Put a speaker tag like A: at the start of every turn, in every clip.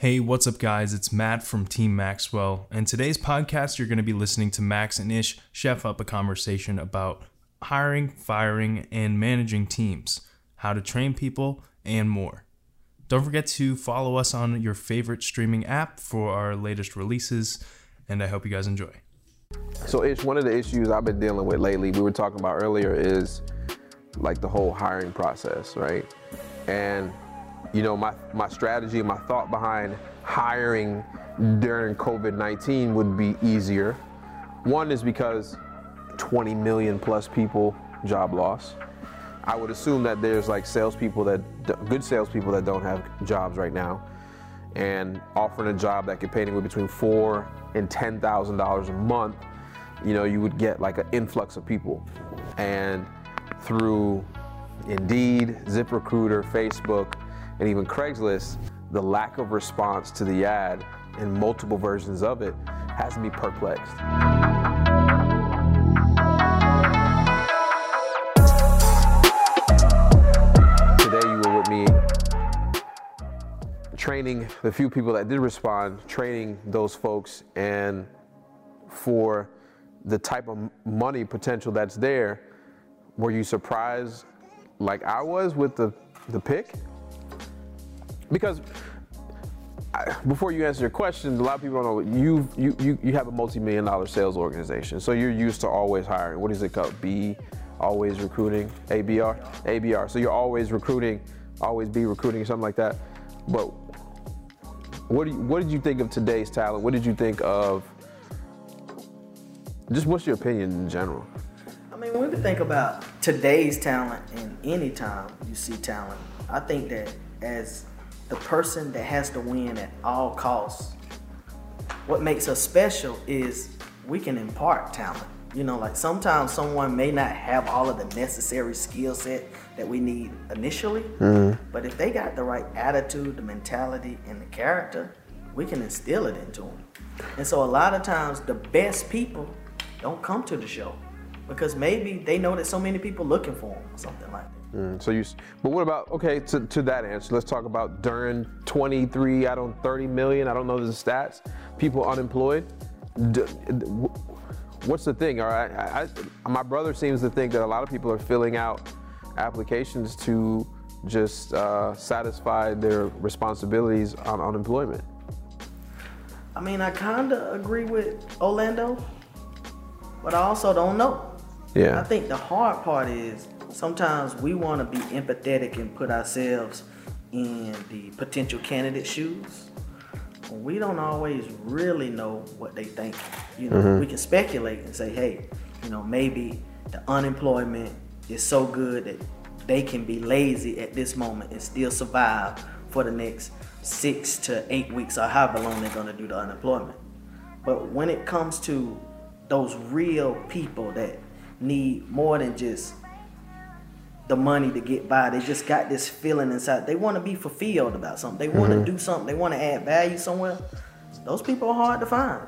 A: Hey, what's up, guys? It's Matt from Team Maxwell. And today's podcast, you're going to be listening to Max and Ish chef up a conversation about hiring, firing, and managing teams, how to train people, and more. Don't forget to follow us on your favorite streaming app for our latest releases, and I hope you guys enjoy.
B: So Ish, one of the issues I've been dealing with lately. We were talking about earlier is like the whole hiring process, right? And you know, my my strategy, my thought behind hiring during COVID-19 would be easier. One is because 20 million plus people job loss. I would assume that there's like salespeople that good salespeople that don't have jobs right now, and offering a job that could pay anywhere between four and ten thousand dollars a month, you know, you would get like an influx of people, and through Indeed, ZipRecruiter, Facebook, and even Craigslist, the lack of response to the ad in multiple versions of it has me perplexed. Today you were with me training the few people that did respond, training those folks, and for the type of money potential that's there, were you surprised like I was with the, the pick? Because before you answer your question, a lot of people don't know you you you you have a multi-million dollar sales organization, so you're used to always hiring. What is it called? B, always recruiting. ABR, ABR. So you're always recruiting, always be recruiting, something like that. But what, you, what did you think of today's talent? What did you think of just what's your opinion in general?
C: I mean, when we think about today's talent and any time you see talent, I think that as the person that has to win at all costs, what makes us special is we can impart talent. You know, like sometimes someone may not have all of the necessary skill set that we need initially, mm-hmm. but if they got the right attitude, the mentality, and the character, we can instill it into them. And so a lot of times the best people don't come to the show because maybe they know that so many people looking for them or something like that.
B: Mm, so you, but what about okay? To, to that answer, let's talk about during 23 out of 30 million. I don't know the stats. People unemployed. D- what's the thing? All right, I, I, my brother seems to think that a lot of people are filling out applications to just uh, satisfy their responsibilities on unemployment.
C: I mean, I kind of agree with Orlando, but I also don't know.
B: Yeah.
C: I think the hard part is sometimes we want to be empathetic and put ourselves in the potential candidate shoes we don't always really know what they think. You know, mm-hmm. we can speculate and say, hey, you know, maybe the unemployment is so good that they can be lazy at this moment and still survive for the next six to eight weeks or however long they're gonna do the unemployment. But when it comes to those real people that need more than just the money to get by. They just got this feeling inside. They want to be fulfilled about something. They want to mm-hmm. do something. They want to add value somewhere. Those people are hard to find.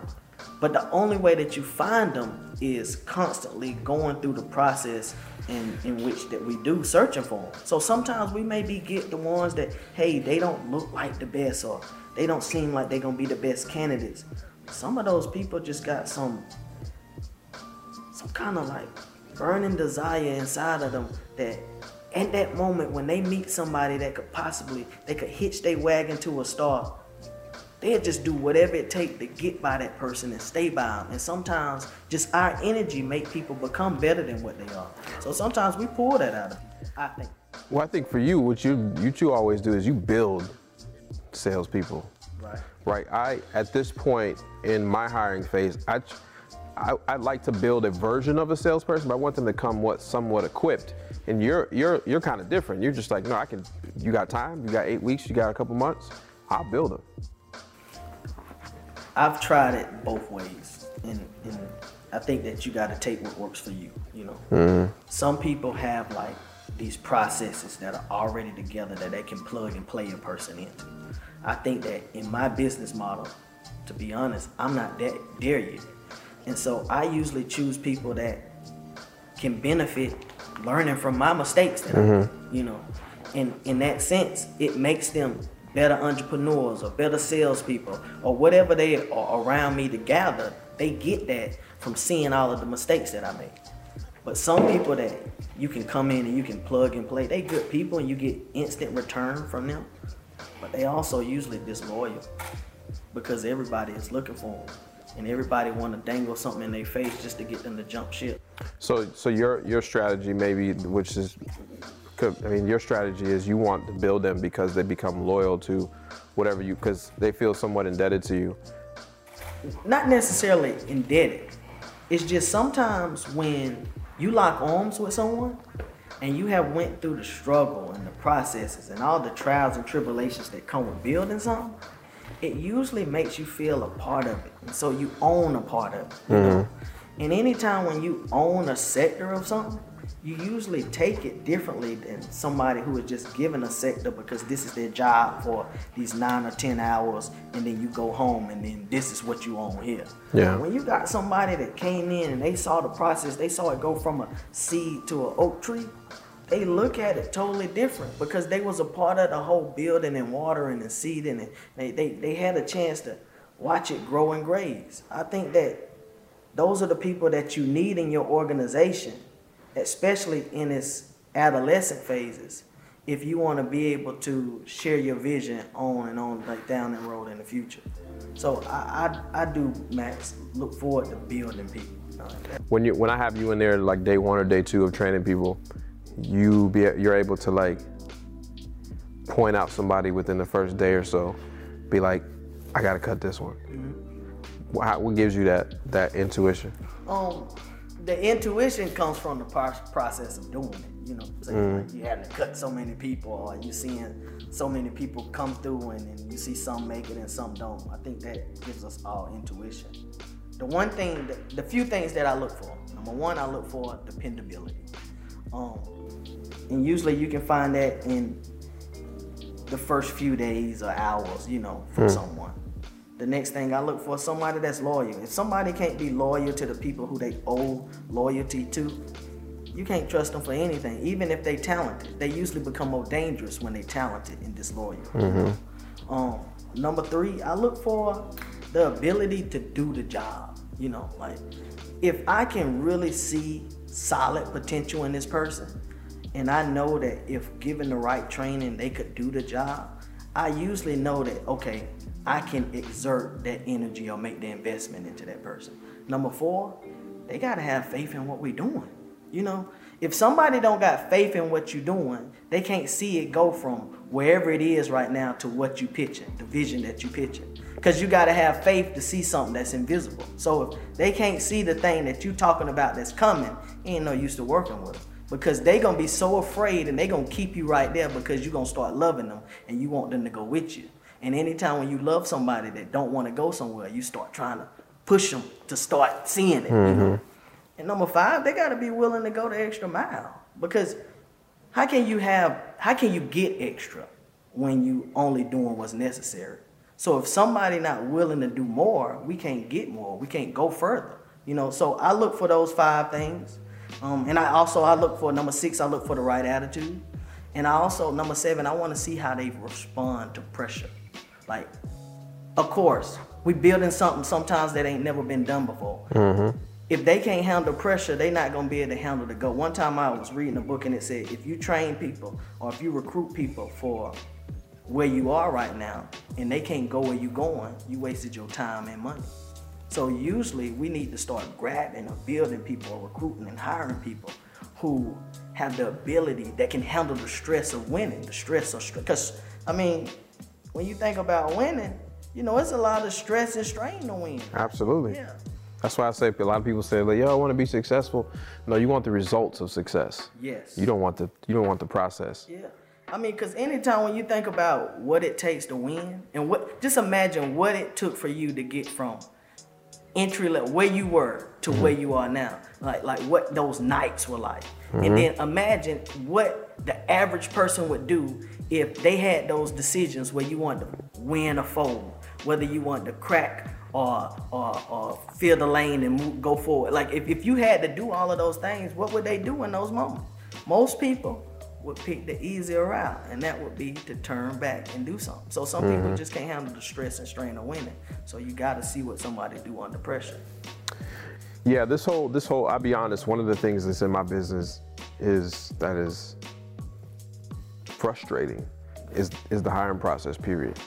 C: But the only way that you find them is constantly going through the process in, in which that we do searching for them. So sometimes we maybe get the ones that, hey, they don't look like the best or they don't seem like they're gonna be the best candidates. Some of those people just got some some kind of like burning desire inside of them that at that moment when they meet somebody that could possibly they could hitch their wagon to a star they'll just do whatever it takes to get by that person and stay by them and sometimes just our energy make people become better than what they are. So sometimes we pull that out of people i think.
B: Well i think for you what you you two always do is you build salespeople.
C: Right.
B: Right. I at this point in my hiring phase i I, would like to build a version of a salesperson, but I want them to come what somewhat equipped. And you're you're you're kind of different. You're just like, no, I can. You got time? You got eight weeks? You got a couple months? I'll build them.
C: I've tried it both ways, and, and I think that you got to take what works for you. You know, mm-hmm. some people have like these processes that are already together that they can plug and play a person into. I think that in my business model, to be honest, I'm not that there yet. And so I usually choose people that can benefit learning from my mistakes that mm-hmm. I, you know. And in that sense, it makes them better entrepreneurs or better salespeople or whatever they are around me to gather, they get that from seeing all of the mistakes that I make. But some people that you can come in and you can plug and play, they good people and you get instant return from them. But they also usually disloyal because everybody is looking for them. And everybody want to dangle something in their face just to get them to jump ship.
B: So, so your your strategy maybe, which is, I mean, your strategy is you want to build them because they become loyal to whatever you, because they feel somewhat indebted to you.
C: Not necessarily indebted. It's just sometimes when you lock arms with someone and you have went through the struggle and the processes and all the trials and tribulations that come with building something, it usually makes you feel a part of it. And so you own a part of it. You mm-hmm. know? And anytime when you own a sector of something, you usually take it differently than somebody who is just given a sector because this is their job for these nine or ten hours and then you go home and then this is what you own here. Yeah. When you got somebody that came in and they saw the process, they saw it go from a seed to an oak tree, they look at it totally different because they was a part of the whole building and watering and seeding and they, they, they had a chance to watch it grow and graze. I think that those are the people that you need in your organization especially in its adolescent phases, if you want to be able to share your vision on and on like down the road in the future. So I, I, I do Max look forward to building people.
B: When you when I have you in there like day one or day two of training people, you be you're able to like point out somebody within the first day or so, be like, I gotta cut this one. Mm-hmm. What, what gives you that that intuition?
C: Um, the intuition comes from the process of doing it. You know, so mm. you having to cut so many people, or you seeing so many people come through, and, and you see some make it and some don't. I think that gives us all intuition. The one thing, the, the few things that I look for. Number one, I look for dependability. Um, and usually you can find that in the first few days or hours, you know, from mm. someone. The next thing I look for is somebody that's loyal. If somebody can't be loyal to the people who they owe loyalty to, you can't trust them for anything. Even if they talented, they usually become more dangerous when they talented and disloyal. Mm-hmm. Um, number three, I look for the ability to do the job. You know, like if I can really see solid potential in this person, and I know that if given the right training, they could do the job. I usually know that okay, I can exert that energy or make the investment into that person. Number four, they gotta have faith in what we're doing. You know, if somebody don't got faith in what you're doing, they can't see it go from wherever it is right now to what you pitching, the vision that you pitching. Because you gotta have faith to see something that's invisible. So if they can't see the thing that you talking about that's coming, ain't no use to working with them. Because they gonna be so afraid and they gonna keep you right there because you gonna start loving them and you want them to go with you. And anytime when you love somebody that don't want to go somewhere, you start trying to push them to start seeing it. Mm-hmm. You know? And number five, they got to be willing to go the extra mile because how can you have how can you get extra when you only doing what's necessary? So if somebody not willing to do more, we can't get more. We can't go further. You know. So I look for those five things, um, and I also I look for number six. I look for the right attitude, and I also number seven. I want to see how they respond to pressure. Like, of course, we building something sometimes that ain't never been done before. Mm-hmm. If they can't handle pressure, they not gonna be able to handle the go. One time I was reading a book and it said, if you train people or if you recruit people for where you are right now and they can't go where you going, you wasted your time and money. So usually we need to start grabbing or building people or recruiting and hiring people who have the ability that can handle the stress of winning, the stress of stress. Because I mean, when you think about winning, you know, it's a lot of stress and strain to win.
B: Absolutely. Yeah. That's why I say a lot of people say, like, "Yo, I want to be successful." No, you want the results of success.
C: Yes.
B: You don't want the you don't want the process.
C: Yeah. I mean, because anytime when you think about what it takes to win, and what just imagine what it took for you to get from entry level where you were to mm-hmm. where you are now, like like what those nights were like, mm-hmm. and then imagine what the average person would do if they had those decisions where you want to win or fold, whether you want to crack or or, or fill the lane and move, go forward. Like if, if you had to do all of those things, what would they do in those moments? Most people would pick the easier route, and that would be to turn back and do something. So some
B: Mm-hmm.
C: people just can't handle the stress and strain of winning. So you got to see what somebody do under pressure.
B: Yeah, this whole this whole I'll be honest, one of the things that's in my business is that is frustrating is is the hiring process, period.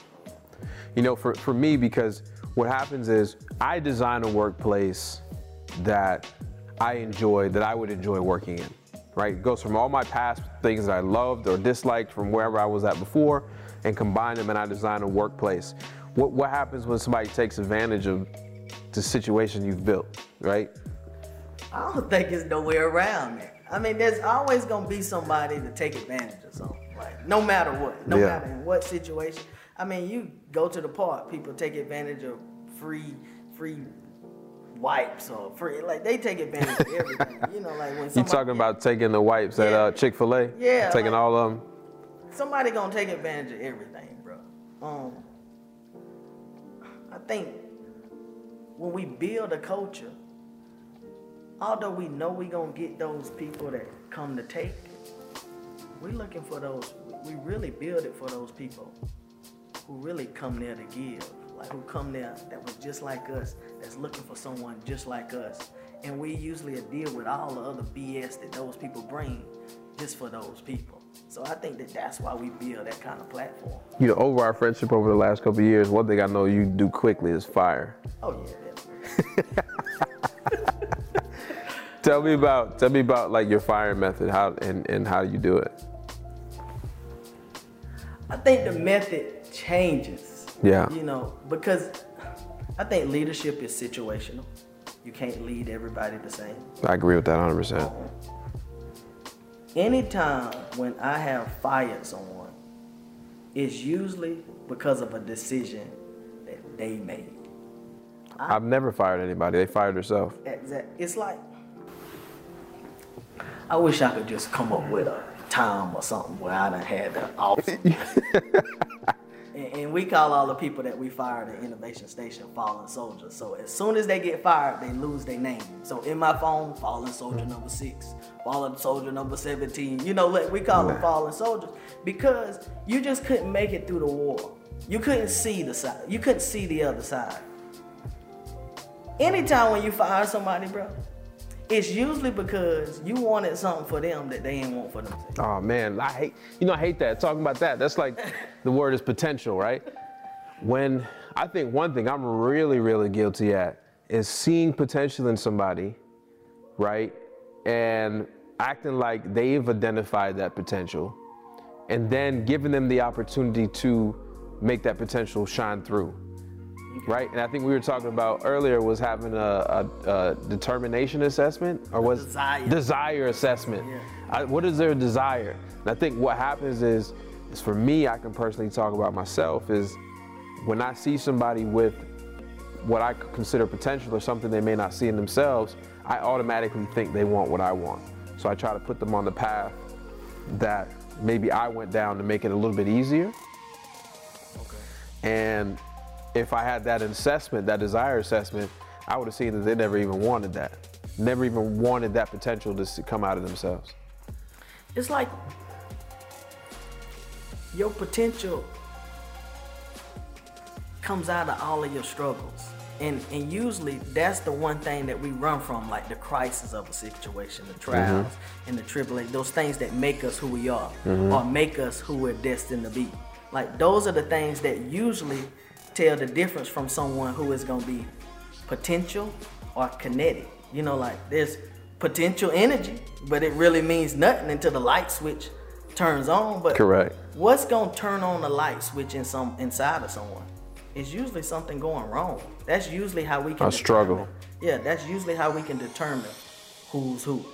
B: You know, for, for me, because what happens is I design a workplace that I enjoy, that I would enjoy working in. Right? It goes from all my past things that I loved or disliked from wherever I was at before and combine them and I design a workplace. What what happens when somebody takes advantage of the situation you've built, right?
C: I don't think it's no way around it. I mean, there's always gonna be somebody to take advantage of something, like no matter what, no
B: Yeah.
C: matter in what situation. I mean, you go to the park, people take advantage of free, free wipes or free, like they take advantage of everything. you know, like when
B: You talking about taking the wipes at uh, Chick Fil A?
C: Yeah,
B: taking
C: like-
B: all of them.
C: somebody gonna take advantage of everything, bro. Um, I think when we build a culture, although we know we gonna get those people that come to take, we looking for those. We really build it for those people who really come there to give, like who come there that was just like us, that's looking for someone just like us, and we usually deal with all the other BS that those people bring, just for those people. So I think that that's why we build that kind of platform.
B: You know, over our friendship over the last couple of years, one thing I know you do quickly is fire.
C: Oh yeah.
B: Tell me about tell me about like your firing method, how and, and how you do it.
C: I think the method changes.
B: Yeah.
C: You know, because I think leadership is situational. You can't lead everybody the same.
B: I agree with that 100. percent
C: Anytime when I have fired someone, it's usually because of a decision that they made.
B: I've never fired anybody. They fired herself.
C: Exact. It's like I wish I could just come up with a time or something where I done had the awesome. and, and we call all the people that we fired at Innovation Station fallen soldiers. So as soon as they get fired, they lose their name. So in my phone, fallen soldier number six, fallen soldier number 17. You know, like we call them fallen soldiers because you just couldn't make it through the war. You couldn't see the side. You couldn't see the other side anytime when you fire somebody, bro, it's usually because you wanted something for them that they didn't want for themselves.
B: Oh man, I hate you know I hate that. Talking about that, that's like the word is potential, right? When I think one thing I'm really, really guilty at is seeing potential in somebody, right? And acting like they've identified that potential and then giving them the opportunity to make that potential shine through. Right, and I think we were talking about earlier was having a, a, a determination assessment, or was
C: Desire.
B: desire assessment.
C: Yeah.
B: I, what is their desire? And I think what happens is, is for me, I can personally talk about myself is when I see somebody with what I consider potential or something they may not see in themselves, I automatically think they want what I want. So I try to put them on the path that maybe I went down to make it a little bit easier. Okay. And if I had that assessment, that desire assessment, I would have seen that they never even wanted that. Never even wanted that potential to come out of themselves.
C: It's like your potential comes out of all of your struggles. And, and usually that's the one thing that we run from, like the crisis of a situation, the trials mm-hmm. and the tribulations, those things that make us who we are mm-hmm. or make us who we're destined to be. Like those are the things that usually tell the difference from someone who is gonna be potential or kinetic. You know, like there's potential energy, but it really means nothing until the light switch turns on. But
B: Correct.
C: what's gonna turn on the light switch in some inside of someone? It's usually something going wrong. That's usually how we can
B: A struggle.
C: Yeah, that's usually how we can determine who's who.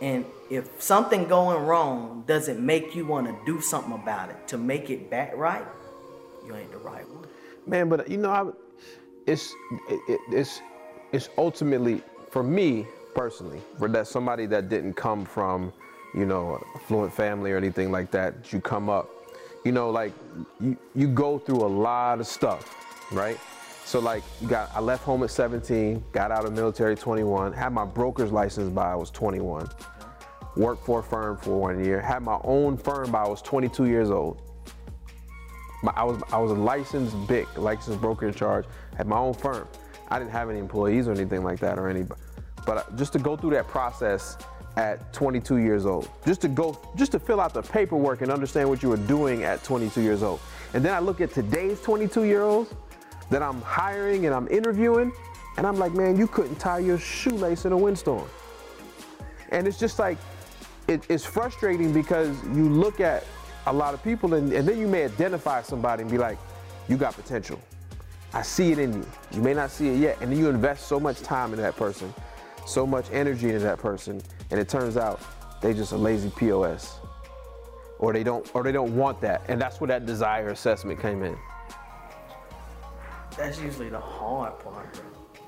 C: And if something going wrong doesn't make you want to do something about it to make it back right, you ain't the right one.
B: Man, but you know, I, it's it, it, it's it's ultimately for me personally, for that somebody that didn't come from, you know, a affluent family or anything like that. You come up, you know, like you you go through a lot of stuff, right? So like, you got I left home at 17, got out of military 21, had my broker's license by I was 21. worked for a firm for one year, had my own firm by I was 22 years old. I was I was a licensed BIC, licensed broker in charge, had my own firm. I didn't have any employees or anything like that or any, but uh, just to go through that process at 22 years old, just to go, just to fill out the paperwork and understand what you were doing at 22 years old. And then I look at today's 22 year olds that I'm hiring and I'm interviewing, and I'm like, man, you couldn't tie your shoelace in a windstorm. And it's just like, it, it's frustrating because you look at a lot of people and, and then you may identify somebody and be like, you got potential. I see it in you. You may not see it yet. And then you invest so much time in that person, so much energy into that person, and it turns out they just a lazy POS. Or they don't or they don't want that. And that's where that desire assessment came in.
C: That's usually the hard part.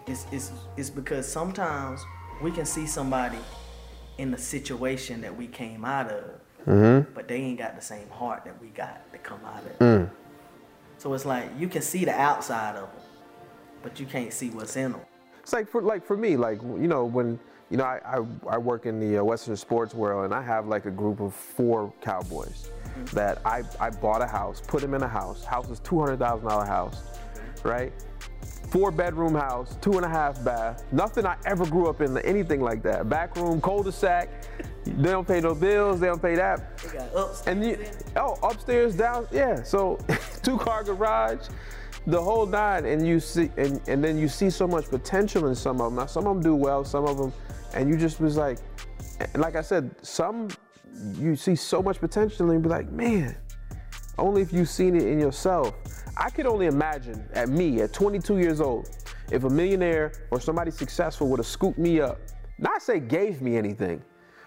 C: It's, it's, it's because sometimes we can see somebody in the situation that we came out of, mm-hmm. but they ain't got the same heart that we got to come out of. Mm. So it's like you can see the outside of them, but you can't see what's in them.
B: It's like for like for me, like you know when you know I I, I work in the uh, Western sports world, and I have like a group of four cowboys mm-hmm. that I I bought a house, put them in a house. House is two hundred thousand dollar house, right? Four bedroom house, two and a half bath. Nothing I ever grew up in, anything like that. Back room, cul-de-sac. They don't pay no bills. They don't pay that.
C: They got upstairs.
B: And you, oh, upstairs, down, yeah. So two car garage, the whole nine. And you see, and, and then you see so much potential in some of them. Now some of them do well, some of them, and you just was like, like I said, some you see so much potential and you be like, man, only if you've seen it in yourself. I could only imagine at me at 22 years old, if a millionaire or somebody successful would have scooped me up, not say gave me anything,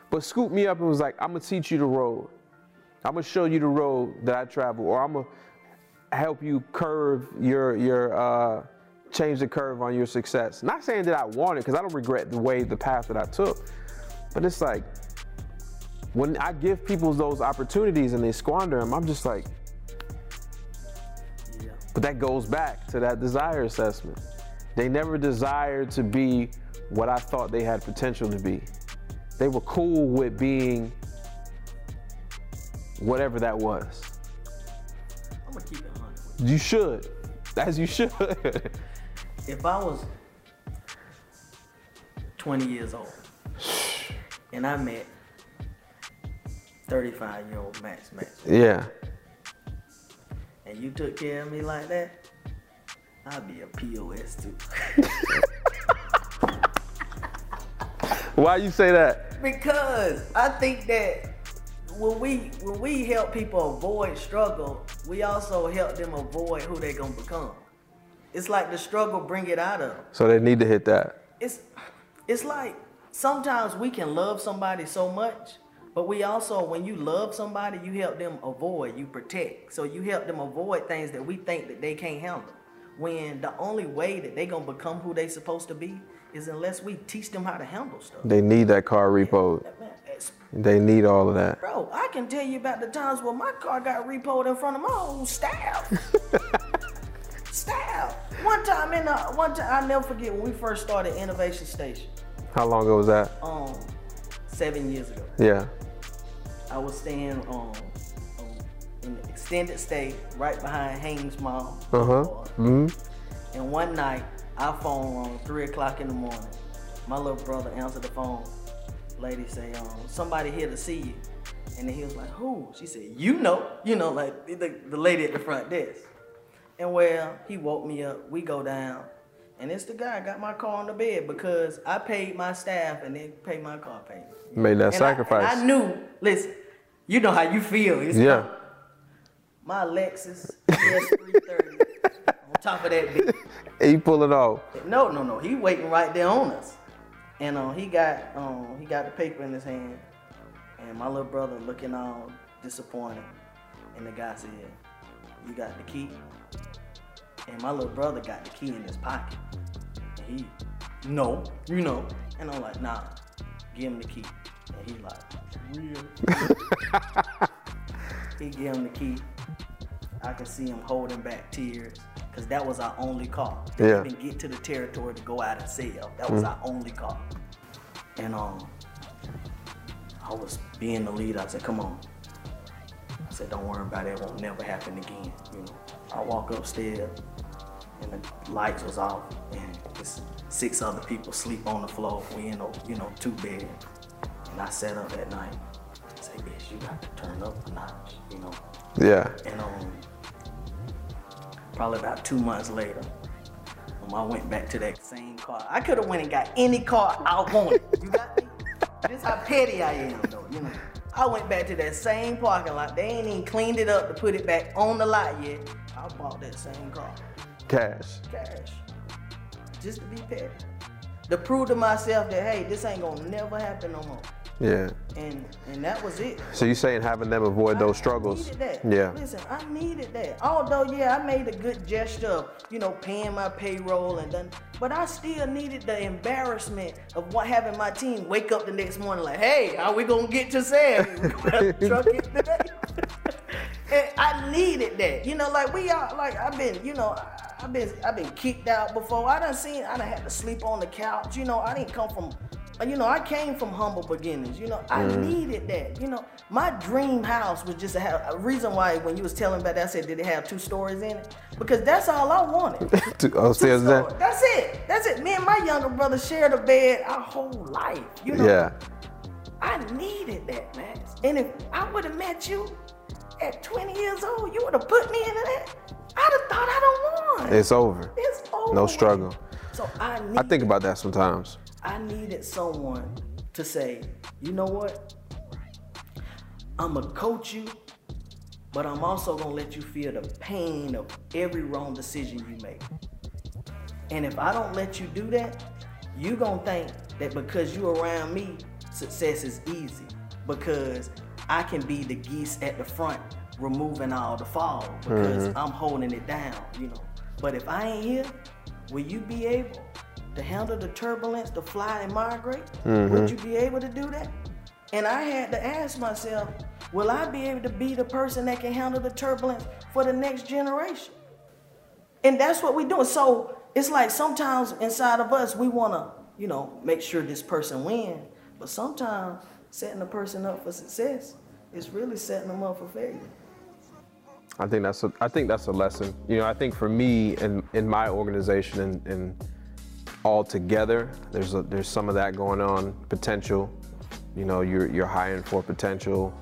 B: but scooped me up and was like, I'm gonna teach you the road. I'm gonna show you the road that I travel, or I'm gonna help you curve your your uh, change the curve on your success. Not saying that I want it, because I don't regret the way the path that I took, but it's like when I give people those opportunities and they squander them, I'm just like, but that goes back to that desire assessment. They never desired to be what I thought they had potential to be. They were cool with being whatever that was.
C: I'm gonna keep it 100.
B: You should, as you should.
C: if I was 20 years old and I met 35 year old Max Max.
B: Yeah
C: and you took care of me like that, I'd be a POS too.
B: Why you say that?
C: Because I think that when we when we help people avoid struggle, we also help them avoid who they're gonna become. It's like the struggle bring it out of them.
B: So they need to hit that.
C: It's it's like sometimes we can love somebody so much but we also, when you love somebody, you help them avoid, you protect. So you help them avoid things that we think that they can't handle. When the only way that they gonna become who they supposed to be is unless we teach them how to handle stuff.
B: They need that car repo. They need all of that.
C: Bro, I can tell you about the times where my car got repoed in front of my whole staff. staff. One time in the, one time I never forget when we first started Innovation Station.
B: How long ago was that?
C: Um, seven years ago.
B: Yeah.
C: I was staying um, um, in the extended stay right behind Hanes Mall.
B: Uh-huh. Mm-hmm.
C: And one night, our phone rang three o'clock in the morning. My little brother answered the phone. Lady say, um, somebody here to see you. And then he was like, who? She said, you know, you know, like the, the lady at the front desk. And well, he woke me up. We go down. And it's the guy got my car on the bed because I paid my staff and they paid my car payment.
B: Made that
C: and
B: sacrifice.
C: I, I, knew, listen, you know how you feel. It's
B: yeah.
C: My Lexus ES330 on top of that bitch.
B: He pull it off.
C: No, no, no. He waiting right there on us. And um, he got um, he got the paper in his hand. And my little brother looking all disappointed. And the guy said, You got the key? And my little brother got the key in his pocket. And he, no, you know. And I'm like, nah, give him the key. And he like, he gave him the key. I could see him holding back tears because that was our only car. To yeah. even get to the territory to go out and sell. That was mm. our only call. And um, I was being the lead. I said, come on. I said, don't worry about it. It won't never happen again. You know, I walk upstairs and the lights was off and it's six other people sleep on the floor. We in a, you know, two bed. And I sat up at night. Say, bitch, you got to turn up a notch, you know.
B: Yeah.
C: And um, probably about two months later, um, I went back to that same car. I could have went and got any car I wanted. You got me? this how petty I am, though. You know. I went back to that same parking lot. They ain't even cleaned it up to put it back on the lot yet. I bought that same car,
B: Cash.
C: cash, just to be petty, to prove to myself that hey, this ain't gonna never happen no more.
B: Yeah.
C: And and that was it.
B: So you saying having them avoid those struggles?
C: Needed that.
B: Yeah.
C: Listen, I needed that. Although, yeah, I made a good gesture of, you know, paying my payroll and done, but I still needed the embarrassment of what having my team wake up the next morning like, hey, how we gonna get to Sam? We gonna have to truck it today. and I needed that. You know, like we are, like I've been, you know. I've been I've been kicked out before. I done seen I done had to sleep on the couch. You know, I didn't come from you know, I came from humble beginnings. You know, I mm-hmm. needed that. You know, my dream house was just a, house. a reason why when you was telling about that, I said, did it have two stories in it? Because that's all I wanted.
B: Two- oh, Upstairs down?
C: Stories. That's it. That's it. Me and my younger brother shared a bed our whole life. You know,
B: Yeah.
C: I needed that, man. And if I would have met you at 20 years old, you would have put me into that. I'd have thought I don't want.
B: It's over.
C: It's over.
B: No struggle.
C: So I need.
B: I think about that sometimes.
C: I needed someone to say, you know what? I'm gonna coach you, but I'm also gonna let you feel the pain of every wrong decision you make. And if I don't let you do that, you gonna think that because you're around me, success is easy. Because I can be the geese at the front, removing all the fall because mm-hmm. I'm holding it down, you know. But if I ain't here, will you be able to handle the turbulence, to fly and migrate? Mm-hmm. Would you be able to do that? And I had to ask myself, will I be able to be the person that can handle the turbulence for the next generation? And that's what we're doing. So it's like sometimes inside of us, we want to, you know, make sure this person wins. But sometimes setting a person up for success is really setting them up for failure.
B: I think that's a, I think that's a lesson. You know, I think for me and in my organization and, and all together, there's a, there's some of that going on. Potential, you know, you're you're hiring for potential.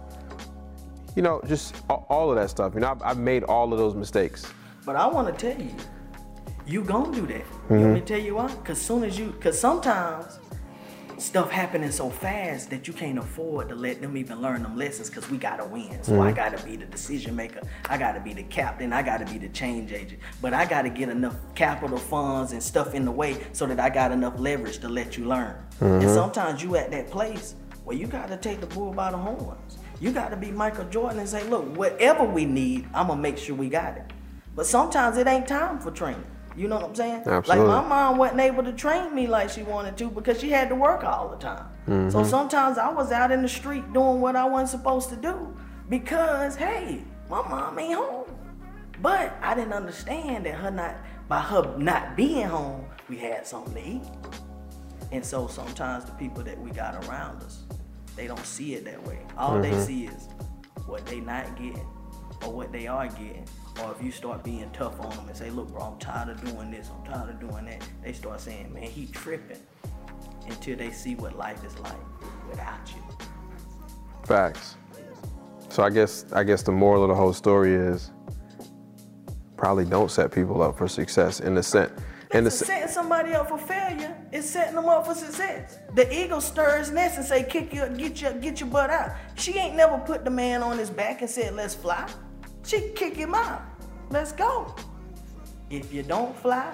B: You know, just all of that stuff. You know, I've, I've made all of those mistakes.
C: But I want to tell you, you gonna do that. You mm-hmm. want me to tell you why? Cause soon as you, cause sometimes stuff happening so fast that you can't afford to let them even learn them lessons. Cause we gotta win. So I mm-hmm. gotta be the decision maker. I gotta be the captain. I gotta be the change agent. But I gotta get enough capital funds and stuff in the way so that I got enough leverage to let you learn. And mm-hmm. sometimes you at that place where you gotta take the bull by the horns. You gotta be Michael Jordan and say, look, whatever we need, I'm gonna make sure we got it. But sometimes it ain't time for training. You know what I'm saying?
B: Absolutely.
C: Like my mom wasn't able to train me like she wanted to because she had to work all the time. So mm-hmm. sometimes I was out in the street doing what I wasn't supposed to do because hey, my mom ain't home. But I didn't understand that her not by her not being home, we had something to eat. And so sometimes the people that we got around us, they don't see it that way. All they mm-hmm. see is what they not getting or what they are getting. Or if you start being tough on them and say, look, bro, I'm tired of doing this, I'm tired of doing that, they start saying, man, he tripping until they see what life is like without you.
B: Facts. So I guess I guess the moral of the whole story is probably don't set people up for success in the sense. In the
C: setting somebody up for failure is setting them up for success. The eagle stirs nest and say, "Kick your, get your, get your butt out." She ain't never put the man on his back and said, "Let's fly." She kick him out. Let's go. If you don't fly,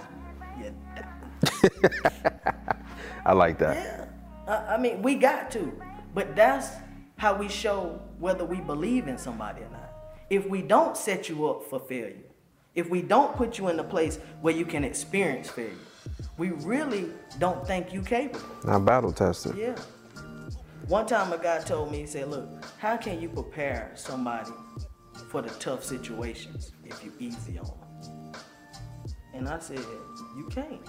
C: you die.
B: I like that.
C: Yeah. I, I mean, we got to, but that's how we show whether we believe in somebody or not. If we don't set you up for failure, if we don't put you in a place where you can experience failure, we really don't think you capable.
B: Not battle tested.
C: Yeah. One time a guy told me, he said, look, how can you prepare somebody for the tough situations if you easy on them? And I said, you can't.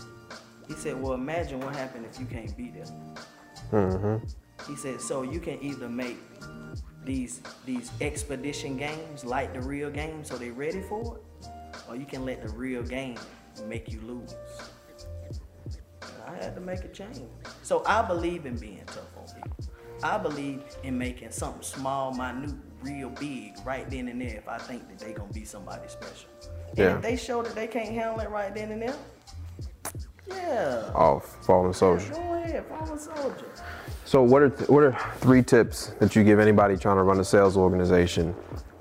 C: He said, well, imagine what happened if you can't be there. Mm-hmm. He said, so you can either make these these expedition games like the real game so they're ready for it, or you can let the real game make you lose. And I had to make a change. So I believe in being tough on people. I believe in making something small, minute, real big right then and there if I think that they gonna be somebody special. And
B: Yeah.
C: if they show that they can't handle it right then and there, yeah.
B: Off fallen soldier.
C: Go ahead, a soldier.
B: So what are th- what are three tips that you give anybody trying to run a sales organization?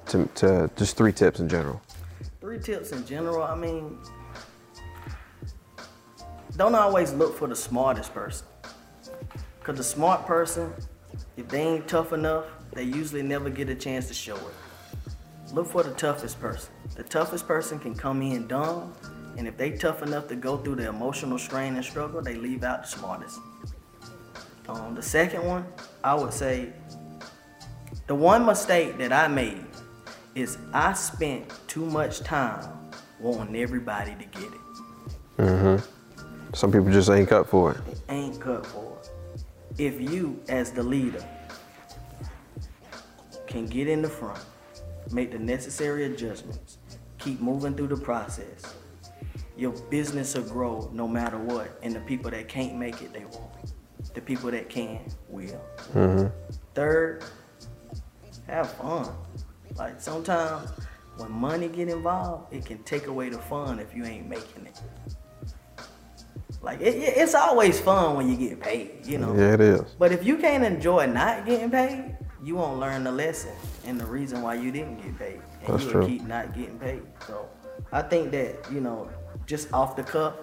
B: To, to just three tips in general.
C: Three tips in general, I mean, don't always look for the smartest person. Because the smart person, if they ain't tough enough, they usually never get a chance to show it. Look for the toughest person. The toughest person can come in dumb, and if they tough enough to go through the emotional strain and struggle, they leave out the smartest. Um, the second one, I would say, the one mistake that I made is I spent too much time wanting everybody to get it. Mhm.
B: Some people just ain't cut for it.
C: It ain't cut for it. If you, as the leader, can get in the front, make the necessary adjustments, keep moving through the process, your business will grow no matter what. And the people that can't make it, they won't. The people that can, will. Mm-hmm. Third, have fun. Like sometimes when money get involved, it can take away the fun if you ain't making it. Like it- it's always fun when you get paid, you know.
B: Yeah, it is.
C: But if you can't enjoy not getting paid, you won't learn the lesson and the reason why you didn't get paid, and
B: That's
C: you
B: true.
C: keep not getting paid. So I think that you know, just off the cuff,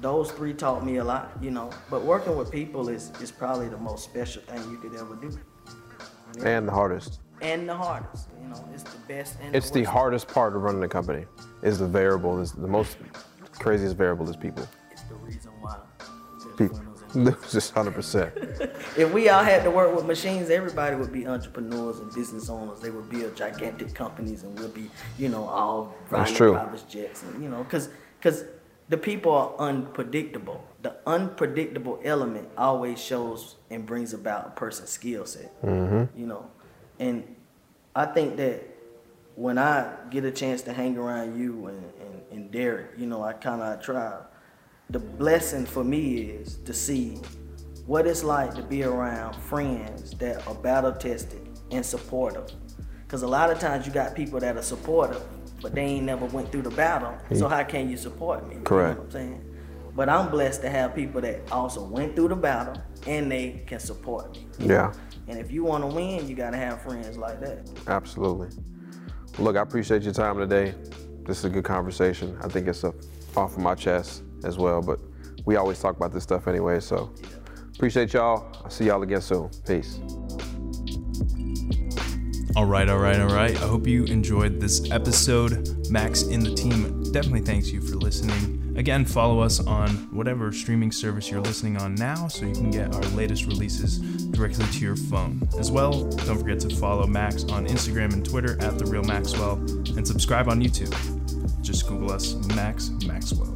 C: those three taught me a lot, you know. But working with people is is probably the most special thing you could ever do,
B: And the hardest.
C: and the hardest. You know, it's the best. And
B: It's the
C: worst.
B: hardest part of running a company. Is the variable. Is the most craziest variable is people.
C: It's the reason why.
B: People. Just hundred percent.
C: If we all had to work with machines, everybody would be entrepreneurs and business owners. They would build gigantic companies, and we'll be, you know, all riding private jets, and you know, because because the people are unpredictable. The unpredictable element always shows and brings about a person's skill set.
B: Mm-hmm.
C: You know, and I think that when I get a chance to hang around you and, and, and Derek, you know, I kind of try. The blessing for me is to see what it's like to be around friends that are battle tested and supportive. Because a lot of times you got people that are supportive, but they ain't never went through the battle. So how can you support me? Correct. You know I'm saying? But I'm blessed to have people that also went through the battle and they can support me.
B: Yeah,
C: And if you want to win, you got to have friends like that.
B: absolutely. Look, I appreciate your time today. This is a good conversation. I think it's a, off of my chest as well, but we always talk about this stuff anyway. So appreciate y'all. I'll see y'all again soon. Peace.
A: All right, all right, all right. I hope you enjoyed this episode. Max in the team definitely thanks you for listening. Again, follow us on whatever streaming service you're listening on now so you can get our latest releases directly to your phone. As well, don't forget to follow Max on Instagram and Twitter at The Real Maxwell and subscribe on YouTube. Just Google us, Max Maxwell.